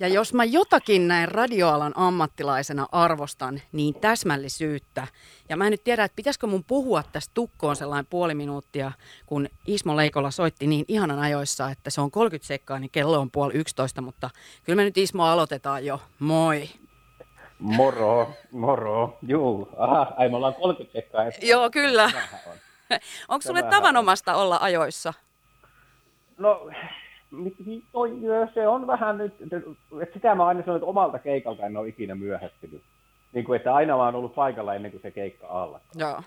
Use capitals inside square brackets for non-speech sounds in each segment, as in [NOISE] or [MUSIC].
Ja jos mä jotakin näin radioalan ammattilaisena arvostan, niin täsmällisyyttä. Ja mä en nyt tiedä, että pitäisikö mun puhua tästä tukkoon sellainen puoli minuuttia, kun Ismo Leikola soitti niin ihanan ajoissa, että se on 30 sekkaa, niin kello on puoli 11, mutta kyllä me nyt Ismo aloitetaan jo. Moi! Moro, moro. Juu, aha, ai me ollaan 30 sekkaa. Joo, kyllä. On. [LAUGHS] Onko sulle tavanomasta olla ajoissa? No, toi, se on vähän nyt, että sitä mä aina sanon, että omalta keikalta en ole ikinä myöhästynyt. Niin kuin, että aina mä oon ollut paikalla ennen kuin se keikka alkaa. Joo.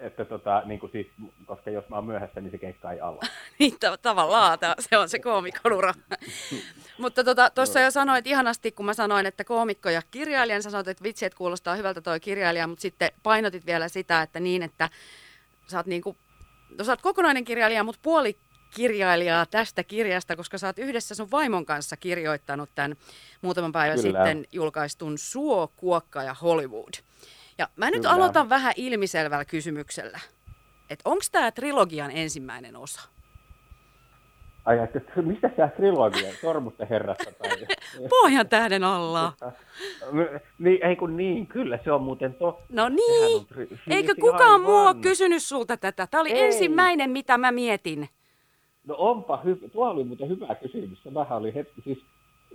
Että tota, niin kuin siis, koska jos mä oon myöhässä, niin se keikka ei alla. [LAUGHS] niin, t- tavallaan se on se koomikonura. [LAUGHS] Mutta tuossa tota, jo sanoit ihanasti, kun mä sanoin, että koomikko ja kirjailija, niin sä sanoit, että vitsi, että kuulostaa hyvältä toi kirjailija, mutta sitten painotit vielä sitä, että niin, että sä oot, niin kuin, no, sä oot kokonainen kirjailija, mutta puoli kirjailijaa tästä kirjasta, koska sä oot yhdessä sun vaimon kanssa kirjoittanut tämän muutaman päivän Kyllä. sitten julkaistun Suo, Kuokka ja Hollywood. Ja mä nyt Kyllä. aloitan vähän ilmiselvällä kysymyksellä. Että onko tämä trilogian ensimmäinen osa? Ai, että mistä tämä trilogia? Sormusten herrasta tai... [LAUGHS] Pohjan tähden alla. [LAUGHS] niin, ei kun niin, kyllä se on muuten totta. No niin, tri- eikö kukaan muu ole kysynyt sulta tätä? Tämä oli ei. ensimmäinen, mitä mä mietin. No onpa hyvä, tuo oli muuten hyvä kysymys. Vähän oli hetki, siis,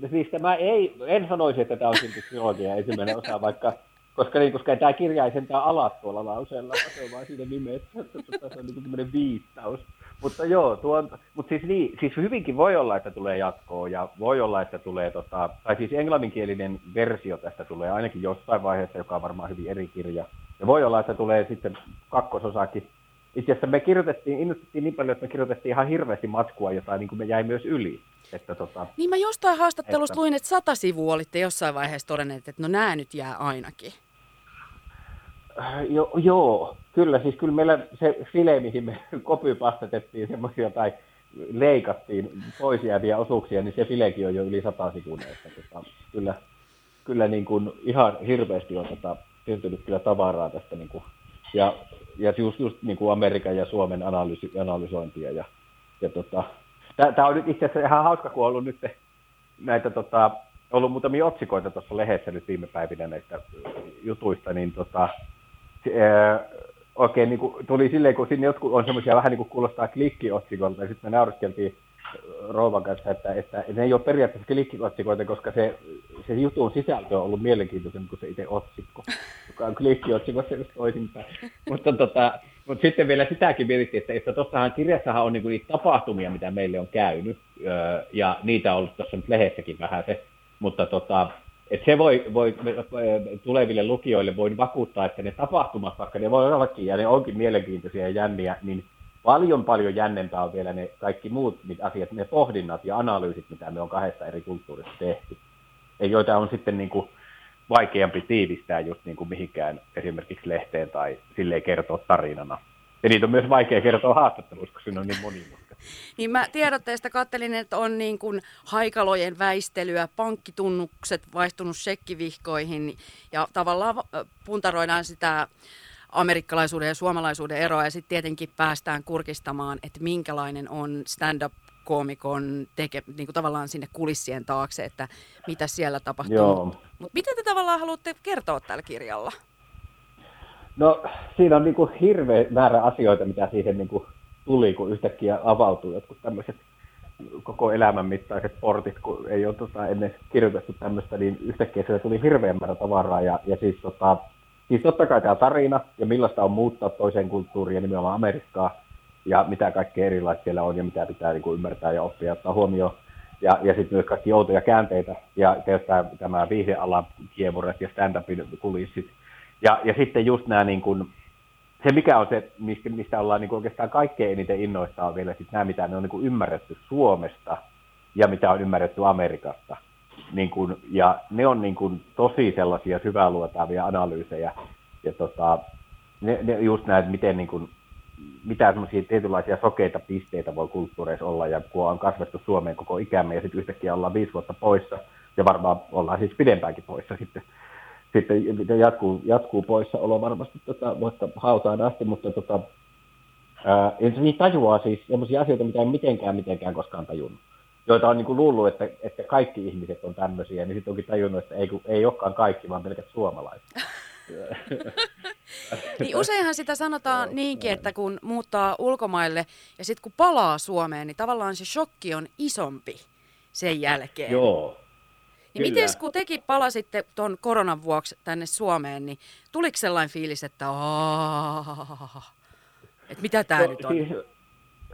siis tämä ei, en sanoisi, että tämä on silti trilogia ensimmäinen osa, vaikka koska, niin, koska tämä kirja ei sentään alat tuolla lauseella, se on vain siinä nimessä, että tässä on niin tämmöinen viittaus. Mutta joo, tuo, mutta siis, niin, siis hyvinkin voi olla, että tulee jatkoa ja voi olla, että tulee, tota, tai siis englanninkielinen versio tästä tulee ainakin jossain vaiheessa, joka on varmaan hyvin eri kirja. Ja voi olla, että tulee sitten kakkososakin itse asiassa me kirjoitettiin, innostettiin niin paljon, että me kirjoitettiin ihan hirveästi matskua, jota niin kuin me jäi myös yli. Että, tota, niin mä jostain haastattelusta että, luin, että sata sivua olitte jossain vaiheessa todenneet, että no nämä nyt jää ainakin. Jo, joo, kyllä. Siis kyllä meillä se file, mihin me [LAUGHS] kopypastatettiin semmoisia tai leikattiin pois jääviä osuuksia, niin se filekin on jo yli sata sivua. Tota, kyllä, kyllä niin kuin ihan hirveästi on tota, syntynyt kyllä tavaraa tästä niin kuin, ja ja just, just niin kuin Amerikan ja Suomen analyysi, analysointia. Ja, ja tota, Tämä on nyt itse asiassa ihan hauska, kun on ollut nyt näitä tota, ollut muutamia otsikoita tuossa lehdessä nyt viime päivinä näistä jutuista, niin tota, ää, oikein niin kuin, tuli silleen, kun sinne jotkut on semmoisia vähän niin kuin kuulostaa klikkiotsikolta, ja sitten me nauriskeltiin Rouvan kanssa, että, että ne ei ole periaatteessa klikkiotsikoita, koska se, se jutun sisältö on ollut mielenkiintoisempi kuin se itse otsikko, [LAUGHS] joka on klikkiotsikossa just toisinpäin. [LAUGHS] mutta, tota, mutta sitten vielä sitäkin mietittiin, että, että tuossahan kirjassahan on niinku niitä tapahtumia, mitä meille on käynyt, ja niitä on ollut tuossa nyt lehdessäkin vähän se, mutta tota, että se voi, voi, tuleville lukijoille voin vakuuttaa, että ne tapahtumat, vaikka ne voi ollakin ja ne onkin mielenkiintoisia ja jänniä, niin paljon paljon jännempää on vielä ne kaikki muut asiat, ne pohdinnat ja analyysit, mitä me on kahdessa eri kulttuurissa tehty. Ja joita on sitten niin kuin vaikeampi tiivistää just niin kuin mihinkään esimerkiksi lehteen tai silleen kertoa tarinana. Ja niitä on myös vaikea kertoa haastatteluissa, koska ne on niin monimutkaisia. [LAUGHS] Niin mä tiedotteesta kattelin, että on niin kuin haikalojen väistelyä, pankkitunnukset vaihtunut shekkivihkoihin ja tavallaan puntaroidaan sitä amerikkalaisuuden ja suomalaisuuden eroa ja sitten tietenkin päästään kurkistamaan, että minkälainen on stand-up koomikon teke, niin kuin tavallaan sinne kulissien taakse, että mitä siellä tapahtuu. Mutta mitä te tavallaan haluatte kertoa tällä kirjalla? No siinä on niin kuin hirveä määrä asioita, mitä siihen niin kuin tuli, kun yhtäkkiä avautuu jotkut tämmöiset koko elämän mittaiset portit, kun ei ole tota, ennen kirjoitettu tämmöistä, niin yhtäkkiä siellä tuli hirveän määrä tavaraa ja, ja siis tota, Siis totta kai tämä tarina ja millaista on muuttaa toiseen kulttuuriin ja nimenomaan Amerikkaa ja mitä kaikkea erilaista siellä on ja mitä pitää niin kuin ymmärtää ja oppia ja ottaa huomioon. Ja, ja sitten myös kaikki outoja käänteitä ja tämä, tämä viihdealan kiemuret ja stand-upin kulissit. Ja, ja sitten just nämä, niin kuin, se mikä on se, mistä, mistä ollaan niin kuin oikeastaan kaikkein eniten innoissaan on vielä sitten nämä, mitä ne on niin kuin ymmärretty Suomesta ja mitä on ymmärretty Amerikasta niin kuin, ja ne on niin kuin tosi sellaisia syväluotaavia analyysejä, ja tota, ne, ne just näet, miten niin kuin, mitä semmoisia tietynlaisia sokeita pisteitä voi kulttuureissa olla, ja kun on kasvettu Suomeen koko ikämme, ja sitten yhtäkkiä ollaan viisi vuotta poissa, ja varmaan ollaan siis pidempäänkin poissa sitten, sitten jatkuu, jatkuu poissa olo varmasti tota, voitta hautaan asti, mutta tota, ää, se niin tajuaa siis sellaisia asioita, mitä en mitenkään mitenkään koskaan tajunnut. joita on niin kuin luullut, että, että kaikki ihmiset on tämmöisiä, niin sitten onkin tajunnut, että ei, ei olekaan kaikki, vaan pelkät suomalaiset. [LAUGHS] [LAUGHS] niin useinhan sitä sanotaan niinkin, että kun muuttaa ulkomaille ja sitten kun palaa Suomeen, niin tavallaan se shokki on isompi sen jälkeen. Joo. Niin miten kun tekin palasitte tuon koronan vuoksi tänne Suomeen, niin tuliko sellainen fiilis, että että mitä tämä no, nyt on? Siis,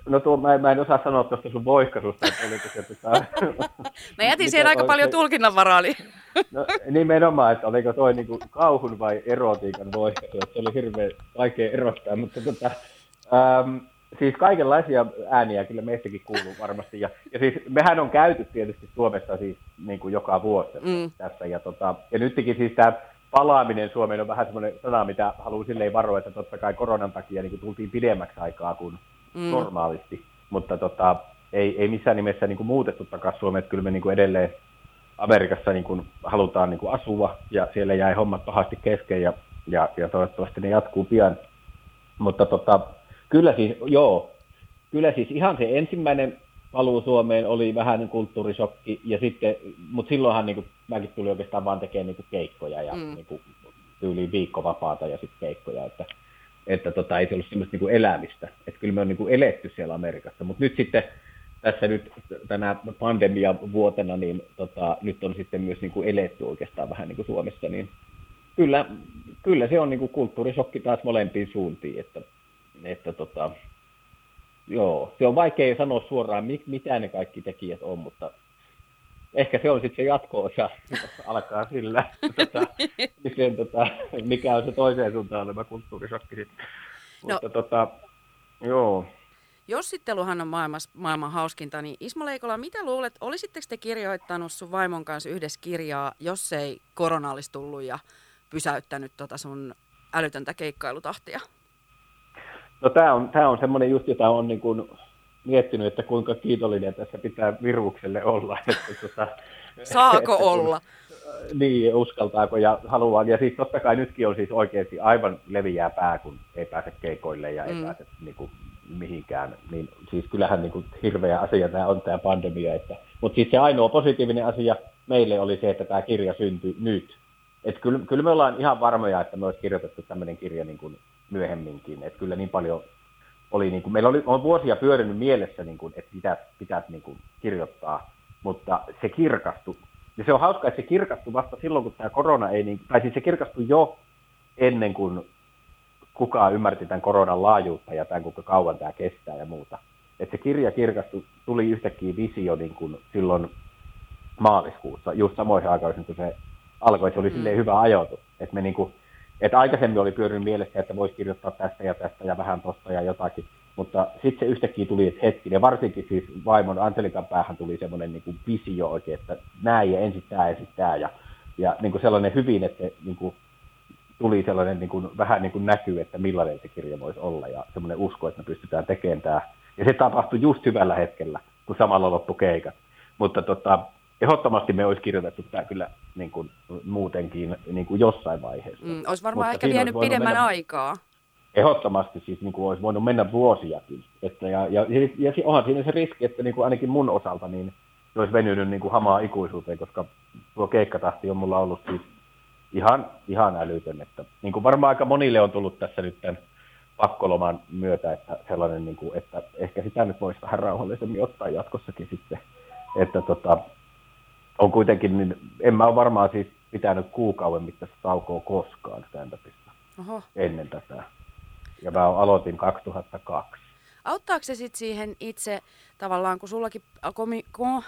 no tuo, mä, en, mä en osaa sanoa tuosta sun voikkasusta, että oliko se... Tota, [LAUGHS] mä jätin siihen aika paljon tulkinnanvaraa. Niin... no, nimenomaan, että oliko toi niinku kauhun vai erotiikan että se oli hirveän vaikea erottaa, mutta tota, ähm, siis kaikenlaisia ääniä kyllä meistäkin kuuluu varmasti. Ja, ja siis mehän on käyty tietysti Suomessa siis niin kuin joka vuosi mm. tässä. Ja, tota, ja nytkin siis tämä palaaminen Suomeen on vähän semmoinen sana, mitä haluan silleen varoa, että totta kai koronan takia niin kuin tultiin pidemmäksi aikaa kuin mm. normaalisti. Mutta tota, ei, ei missään nimessä niin kuin muutettu takaisin Suomeen, että kyllä me niin kuin edelleen Amerikassa niin kuin halutaan niin kuin asua ja siellä jäi hommat pahasti kesken ja, ja, ja toivottavasti ne jatkuu pian. Mutta tota, Kyllä siis, joo. Kyllä siis ihan se ensimmäinen paluu Suomeen oli vähän niin kulttuurisokki, ja sitten, mutta silloinhan niin kuin, mäkin tulin oikeastaan vaan tekemään niin kuin keikkoja ja mm. niin kuin, tyyliin viikkovapaata ja sitten keikkoja, että, että tota, ei se ollut semmoista niin kuin elämistä. Että kyllä me on niin kuin eletty siellä Amerikassa, mutta nyt sitten tässä nyt tänä pandemian vuotena, niin tota, nyt on sitten myös niin kuin eletty oikeastaan vähän niin kuin Suomessa, niin kyllä, kyllä se on niin kuin kulttuurisokki taas molempiin suuntiin, että että tota, joo, se on vaikea sanoa suoraan, mitä ne kaikki tekijät on, mutta ehkä se on sitten se jatko-osa, alkaa sillä, tota, miten, tota, mikä on se toiseen suuntaan oleva kulttuurisokki sitten. No. Mutta tota, joo. Jossitteluhan on maailmas, maailman hauskinta, niin Ismo Leikola, mitä luulet, olisitteko te kirjoittanut sun vaimon kanssa yhdessä kirjaa, jos ei korona olisi tullut ja pysäyttänyt tota sun älytöntä keikkailutahtia? No tämä on, tämä on semmoinen just, jota on niin kuin miettinyt, että kuinka kiitollinen tässä pitää virukselle olla. [LAUGHS] Että, tuota, Saako että, olla? Kun, niin, uskaltaako ja haluaa. Ja siis totta kai nytkin on siis oikeasti aivan leviää pää, kun ei pääse keikoille ja ei mm. pääse niin kuin, mihinkään. Niin, siis kyllähän niin kuin, hirveä asia tämä on tämä pandemia. Että, mutta siis se ainoa positiivinen asia meille oli se, että tämä kirja syntyi nyt. Et kyllä, kyllä me ollaan ihan varmoja, että me olisi kirjoitettu tämmöinen kirja niin kuin myöhemminkin. Että kyllä niin paljon oli, niin kuin, meillä oli, on vuosia pyörinyt mielessä, niin kuin, että pitäisi, pitäisi niin kuin, kirjoittaa, mutta se kirkastui. Ja se on hauska, että se kirkastui vasta silloin, kun tämä korona ei, niin, tai siis se kirkastui jo ennen kuin kukaan ymmärti tämän koronan laajuutta ja tämän, kuinka kauan tämä kestää ja muuta. Että se kirja kirkastui, tuli yhtäkkiä visio niin kuin silloin maaliskuussa, just samoihin aikoihin, kun se alkoi. Se oli mm. hyvä ajoitus, että me niin kuin, että aikaisemmin oli pyörinyt mielessä, että voisi kirjoittaa tästä ja tästä ja vähän tosta ja jotakin, mutta sitten se yhtäkkiä tuli, että hetki, ja varsinkin siis vaimon Angelikan päähän tuli semmoinen niin kuin visio oikein, että näin ja ensin tämä ja sitten tämä, ja, ja niin kuin sellainen hyvin, että niin kuin tuli sellainen niin kuin, vähän niin kuin näkyy, että millainen se kirja voisi olla, ja semmoinen usko, että me pystytään tekemään tämä. Ja se tapahtui just hyvällä hetkellä, kun samalla loppu keikat. Mutta tota, ehdottomasti me olisi kirjoitettu tämä kyllä niin kuin, muutenkin niin kuin jossain vaiheessa. Mm, olisi varmaan Mutta ehkä vienyt pidemmän mennä, aikaa. Ehdottomasti siis niin kuin olisi voinut mennä vuosiakin. Että, ja, ja, ja, ja onhan siinä se riski, että niin kuin ainakin mun osalta niin se olisi venynyt niin kuin hamaa ikuisuuteen, koska tuo keikkatahti on mulla ollut siis ihan, ihan älytön. Että, niin kuin varmaan aika monille on tullut tässä nyt tämän pakkoloman myötä, että sellainen, niin kuin, että ehkä sitä nyt voisi vähän rauhallisemmin ottaa jatkossakin sitten. Että tota, on kuitenkin, niin en mä ole varmaan siis pitänyt kuukauden mittaista taukoa koskaan stand-upista Oho. ennen tätä. Ja mä aloitin 2002. Auttaako se sitten siihen itse tavallaan, kun sullakin komi, ko,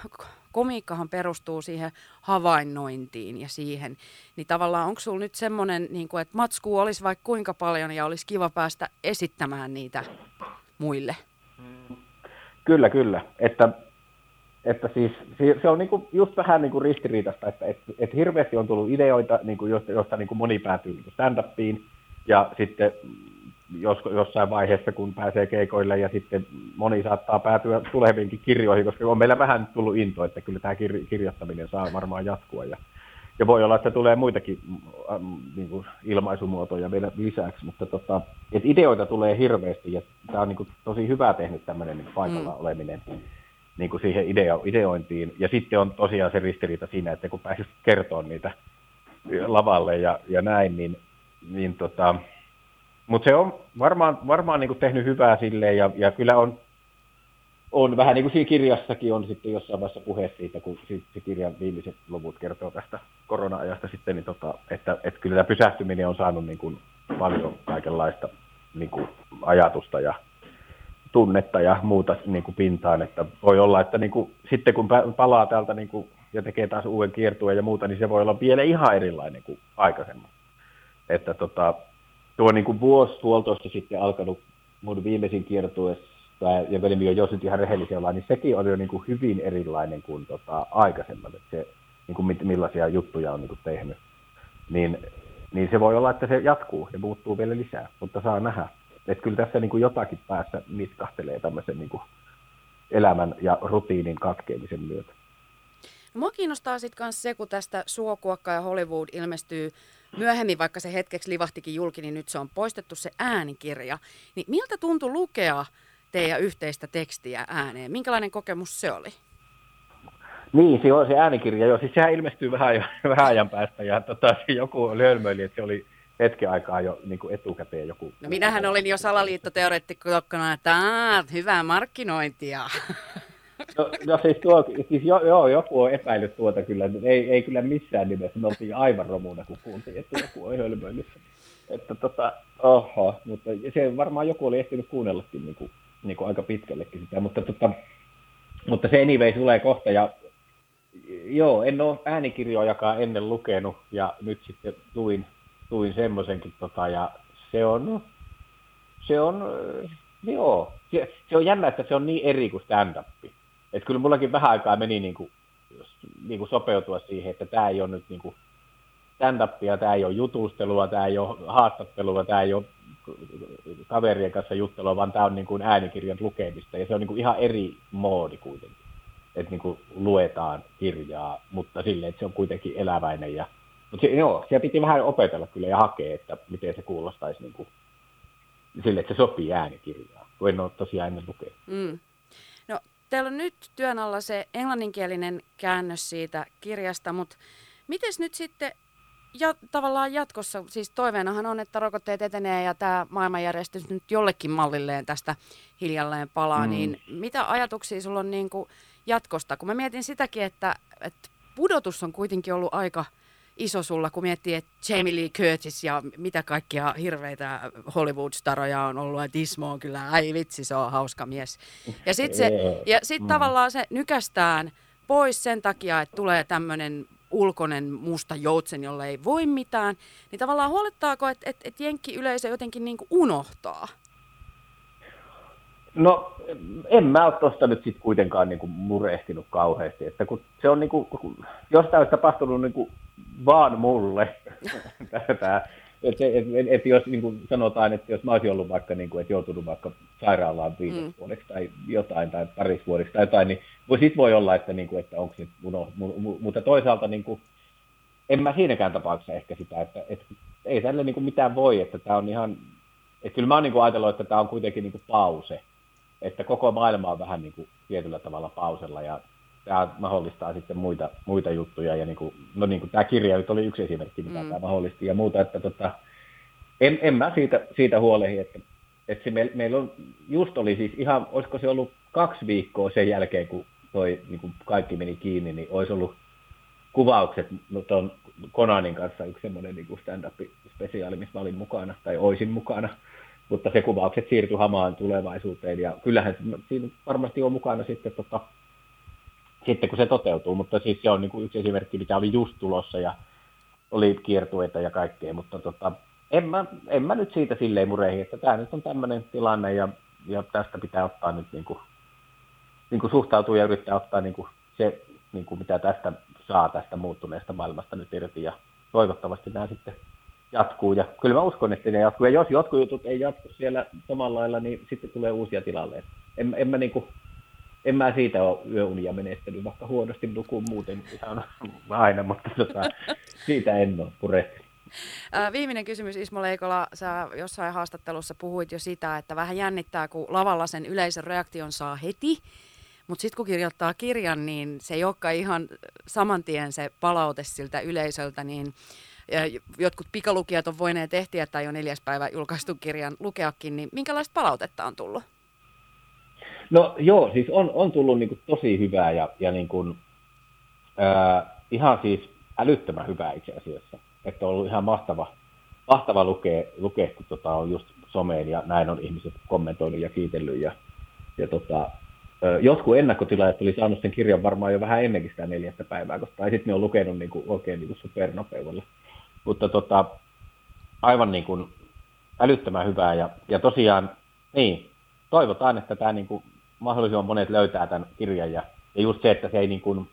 komiikkahan perustuu siihen havainnointiin ja siihen, niin tavallaan onko sulla nyt semmoinen, niin kuin, että matsku olisi vaikka kuinka paljon ja olisi kiva päästä esittämään niitä muille? Kyllä, kyllä. Että että siis se on niinku just vähän niinku ristiriitasta, että et, et hirveästi on tullut ideoita, niinku, josta niinku moni päätyy niinku stand-upiin, ja sitten jos, jossain vaiheessa, kun pääsee keikoille, ja sitten moni saattaa päätyä tuleviinkin kirjoihin, koska on meillä vähän tullut into, että kyllä tämä kir- kirjoittaminen saa varmaan jatkua, ja, ja voi olla, että tulee muitakin ähm, niin kuin ilmaisumuotoja vielä lisäksi, mutta tota, et ideoita tulee hirveästi, ja tämä on niin kuin tosi hyvä tehnyt tämmöinen niin paikalla mm. oleminen niin kuin siihen ideo, ideointiin. Ja sitten on tosiaan se ristiriita siinä, että kun pääsisi kertoa niitä lavalle ja, ja näin, niin, niin tota, mutta se on varmaan, varmaan niin kuin tehnyt hyvää silleen, ja, ja kyllä on, on vähän niin kuin siinä kirjassakin on sitten jossain vaiheessa puhe siitä, kun se kirjan viimeiset luvut kertoo tästä korona-ajasta sitten, niin tota, että, että kyllä tämä pysähtyminen on saanut niin kuin paljon kaikenlaista niin kuin ajatusta ja tunnetta ja muuta niin kuin pintaan, että voi olla, että niin kuin, sitten kun palaa täältä niin kuin, ja tekee taas uuden kiertueen ja muuta, niin se voi olla vielä ihan erilainen kuin aikaisemmin. Että tota, tuo niin kuin vuosi puolitoista sitten alkanut mun viimeisin kiertueessa, ja veli on jos nyt ihan rehellisiä ollaan, niin sekin oli jo niin kuin hyvin erilainen kuin tota, aikaisemmin, että se, niin kuin millaisia juttuja on niin kuin tehnyt. Niin, niin se voi olla, että se jatkuu ja muuttuu vielä lisää, mutta saa nähdä. Että kyllä tässä niin kuin jotakin päässä niskahtelee tämmöisen niin kuin elämän ja rutiinin katkeamisen myötä. Mua kiinnostaa sitten myös se, kun tästä Suokuokka ja Hollywood ilmestyy myöhemmin, vaikka se hetkeksi livahtikin julki, niin nyt se on poistettu se äänikirja. Niin miltä tuntui lukea teidän yhteistä tekstiä ääneen? Minkälainen kokemus se oli? Niin, se on se äänikirja, joo. Siis sehän ilmestyy vähän, [LAUGHS] vähän ajan päästä ja tota, joku lölmöili, että se oli hetken aikaa jo niin kuin etukäteen joku. No minähän olin jo salaliittoteoreettikkona, että aah, hyvää markkinointia. [LAUGHS] No, no siis, tuo, siis jo, joo, joku on epäillyt tuota kyllä, ei, ei kyllä missään nimessä, me oltiin aivan romuna, kun kuultiin, että joku on hölmöillyt. Että tota, oho, mutta se varmaan joku oli ehtinyt kuunnellakin niin kuin, niin kuin aika pitkällekin sitä, mutta, tota, mutta se anyway tulee kohta ja joo, en ole äänikirjojakaan ennen lukenut ja nyt sitten luin, luin semmoisenkin tota, ja se on, se on, joo, se, se on jännä, että se on niin eri kuin stand-up. Että kyllä mullakin vähän aikaa meni niin kuin, niin kuin sopeutua siihen, että tämä ei ole nyt niin kuin stand-upia, tämä ei ole jutustelua, tämä ei ole haastattelua, tämä ei ole kaverien kanssa juttelua, vaan tämä on niin kuin äänikirjan lukemista ja se on niin kuin ihan eri moodi kuitenkin. Että niin kuin luetaan kirjaa, mutta silleen, että se on kuitenkin eläväinen. Ja, mutta se, joo, siellä piti vähän opetella kyllä ja hakea, että miten se kuulostaisi niin kuin, sille, että se sopii äänikirjaan, kun en ole tosiaan ennen lukenut. Mm. Teillä on nyt työn alla se englanninkielinen käännös siitä kirjasta, mutta miten nyt sitten ja tavallaan jatkossa, siis toiveenahan on, että rokotteet etenee ja tämä maailmanjärjestys nyt jollekin mallilleen tästä hiljalleen palaa, mm. niin mitä ajatuksia sulla on niin kuin jatkosta? Kun mä mietin sitäkin, että, että pudotus on kuitenkin ollut aika iso sulla, kun miettii, että Jamie Lee Curtis ja mitä kaikkia hirveitä Hollywood-staroja on ollut, että Ismo on kyllä, ai vitsi, se on hauska mies. Ja sitten ja sit mm. tavallaan se nykästään pois sen takia, että tulee tämmöinen ulkoinen musta joutsen, jolle ei voi mitään, niin tavallaan huolettaako, että et, et jenkki-yleisö jotenkin niin kuin unohtaa? No en mä ole tuosta nyt sitten kuitenkaan niin kuin murehtinut kauheasti, että kun se on niin kuin, jos tämä olisi tapahtunut niin kuin vaan mulle, [LAUGHS] tämä että et, et, et jos niin kuin sanotaan, että jos mä olisin ollut vaikka, niin kuin, että joutunut vaikka sairaalaan viideksi mm. vuodeksi tai jotain tai pariksi vuodeksi tai jotain, niin voi, sit voi olla, että, niin kuin, että onko se uno, mu, mu, mutta toisaalta niin kuin, en mä siinäkään tapauksessa ehkä sitä, että, että ei tälle niin kuin mitään voi, että tämä on ihan, että kyllä mä oon niin kuin ajatellut, että tämä on kuitenkin niin kuin pause, että koko maailma on vähän niin kuin tietyllä tavalla pausella ja tämä mahdollistaa sitten muita, muita juttuja. Ja niin kuin, no niin kuin tämä kirja nyt oli yksi esimerkki, mitä mm. tämä mahdollisti ja muuta. Että tota, en, en mä siitä, siitä huolehi, että, että se me, meillä on, just oli siis ihan, olisiko se ollut kaksi viikkoa sen jälkeen, kun toi niin kuin kaikki meni kiinni, niin olisi ollut kuvaukset no, tuon Konanin kanssa yksi semmoinen niin stand-up-spesiaali, missä mä olin mukana, tai oisin mukana, mutta se kuvaukset siirtyi hamaan tulevaisuuteen, ja kyllähän siinä varmasti on mukana sitten tota, sitten kun se toteutuu, mutta siis se on niin kuin yksi esimerkki, mikä oli just tulossa ja oli kiertueita ja kaikkea, mutta tota, en, mä, en mä nyt siitä silleen mureihin, että tämä nyt on tämmöinen tilanne ja, ja tästä pitää ottaa nyt niin kuin, niin kuin suhtautua ja yrittää ottaa niin kuin se, niin kuin mitä tästä saa tästä muuttuneesta maailmasta nyt irti. Ja toivottavasti nämä sitten jatkuu. Ja kyllä mä uskon, että ne jatkuu. Ja jos jotkut jutut ei jatku siellä samalla lailla, niin sitten tulee uusia tilalle. En, en mä niin kuin, en mä siitä ole yöunia menettänyt, vaikka huonosti nukun muuten ihan [LAUGHS] aina, mutta tota, siitä en ole purehtinut. Viimeinen kysymys Ismo Leikola, sä jossain haastattelussa puhuit jo sitä, että vähän jännittää, kun lavalla sen yleisön reaktion saa heti, Mutta sitten kun kirjoittaa kirjan, niin se ei olekaan ihan saman tien se palaute siltä yleisöltä, niin jotkut pikalukijat on voineet ehtiä tai jo neljäs päivä julkaistu kirjan lukeakin, niin minkälaista palautetta on tullut? No joo, siis on, on tullut niin kuin tosi hyvää ja, ja niin kuin, ää, ihan siis älyttömän hyvää itse asiassa. Että on ollut ihan mahtava, mahtava lukea, lukea kun tota on just someen ja näin on ihmiset kommentoinut ja kiitellyt. Ja, ja tota, jotkut ennakkotilaajat oli saanut sen kirjan varmaan jo vähän ennenkin sitä neljättä päivää, koska, tai sitten ne on lukenut niin kuin, oikein niin supernopeudella. Mutta tota, aivan niin kuin älyttömän hyvää ja, ja tosiaan niin, toivotaan, että tämä niin kuin mahdollisimman monet löytää tämän kirjan ja, ja just se, että se ei niin kuin,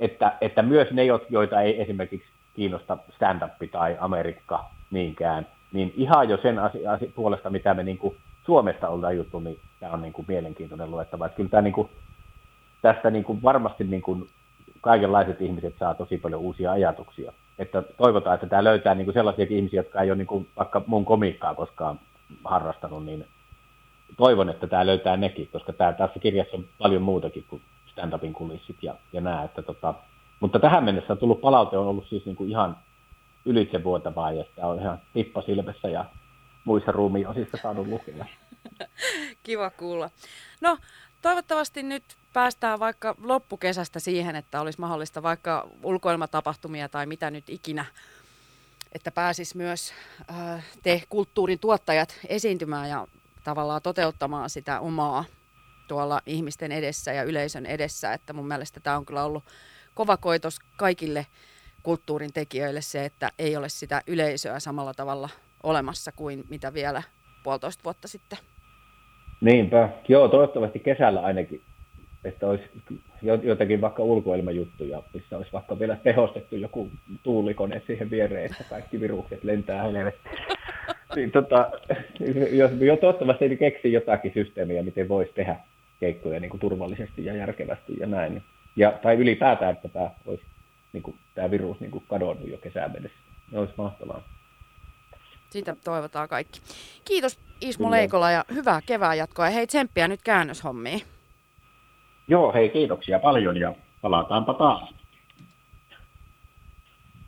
että, että myös ne, joita ei esimerkiksi kiinnosta stand-up tai Amerikka niinkään, niin ihan jo sen asia, asia, puolesta, mitä me niin kuin Suomesta ollaan juttu, niin tämä on niin kuin mielenkiintoinen luettava. Että kyllä tämä niin kuin, tästä niin kuin varmasti niin kuin kaikenlaiset ihmiset saa tosi paljon uusia ajatuksia. Että toivotaan, että tämä löytää niin kuin sellaisia ihmisiä, jotka ei ole niin kuin vaikka mun komiikkaa koskaan harrastanut, niin toivon, että tämä löytää nekin, koska tämä, tässä kirjassa on paljon muutakin kuin stand-upin kulissit ja, ja nämä. Että tota, mutta tähän mennessä on tullut palaute, on ollut siis niin kuin ihan ylitsevuotavaa ja sitä on ihan tippa silmessä ja muissa ruumiosissa saanut lukea. [LAUGHS] Kiva kuulla. No, toivottavasti nyt päästään vaikka loppukesästä siihen, että olisi mahdollista vaikka ulkoilmatapahtumia tai mitä nyt ikinä, että pääsis myös äh, te kulttuurin tuottajat esiintymään ja tavallaan toteuttamaan sitä omaa tuolla ihmisten edessä ja yleisön edessä, että mun mielestä tämä on kyllä ollut kova koitos kaikille kulttuurin tekijöille se, että ei ole sitä yleisöä samalla tavalla olemassa kuin mitä vielä puolitoista vuotta sitten. Niinpä. Joo, toivottavasti kesällä ainakin, että olisi jotakin vaikka ulkoilmajuttuja, missä olisi vaikka vielä tehostettu joku tuulikone siihen viereen, että kaikki virukset lentää helvettiin. Niin, tota, [LAUGHS] jos, jo toivottavasti keksii jotakin systeemiä, miten voisi tehdä keikkoja niin kuin turvallisesti ja järkevästi ja näin. Ja, tai ylipäätään, että tämä, olisi, niin kuin, tämä virus niin kuin kadonnut jo kesään mennessä. Se olisi mahtavaa. Sitä toivotaan kaikki. Kiitos Ismo Kyllä. Leikola ja hyvää kevään jatkoa. Ja hei tsemppiä nyt käännöshommiin. Joo, hei kiitoksia paljon ja palataanpa taas.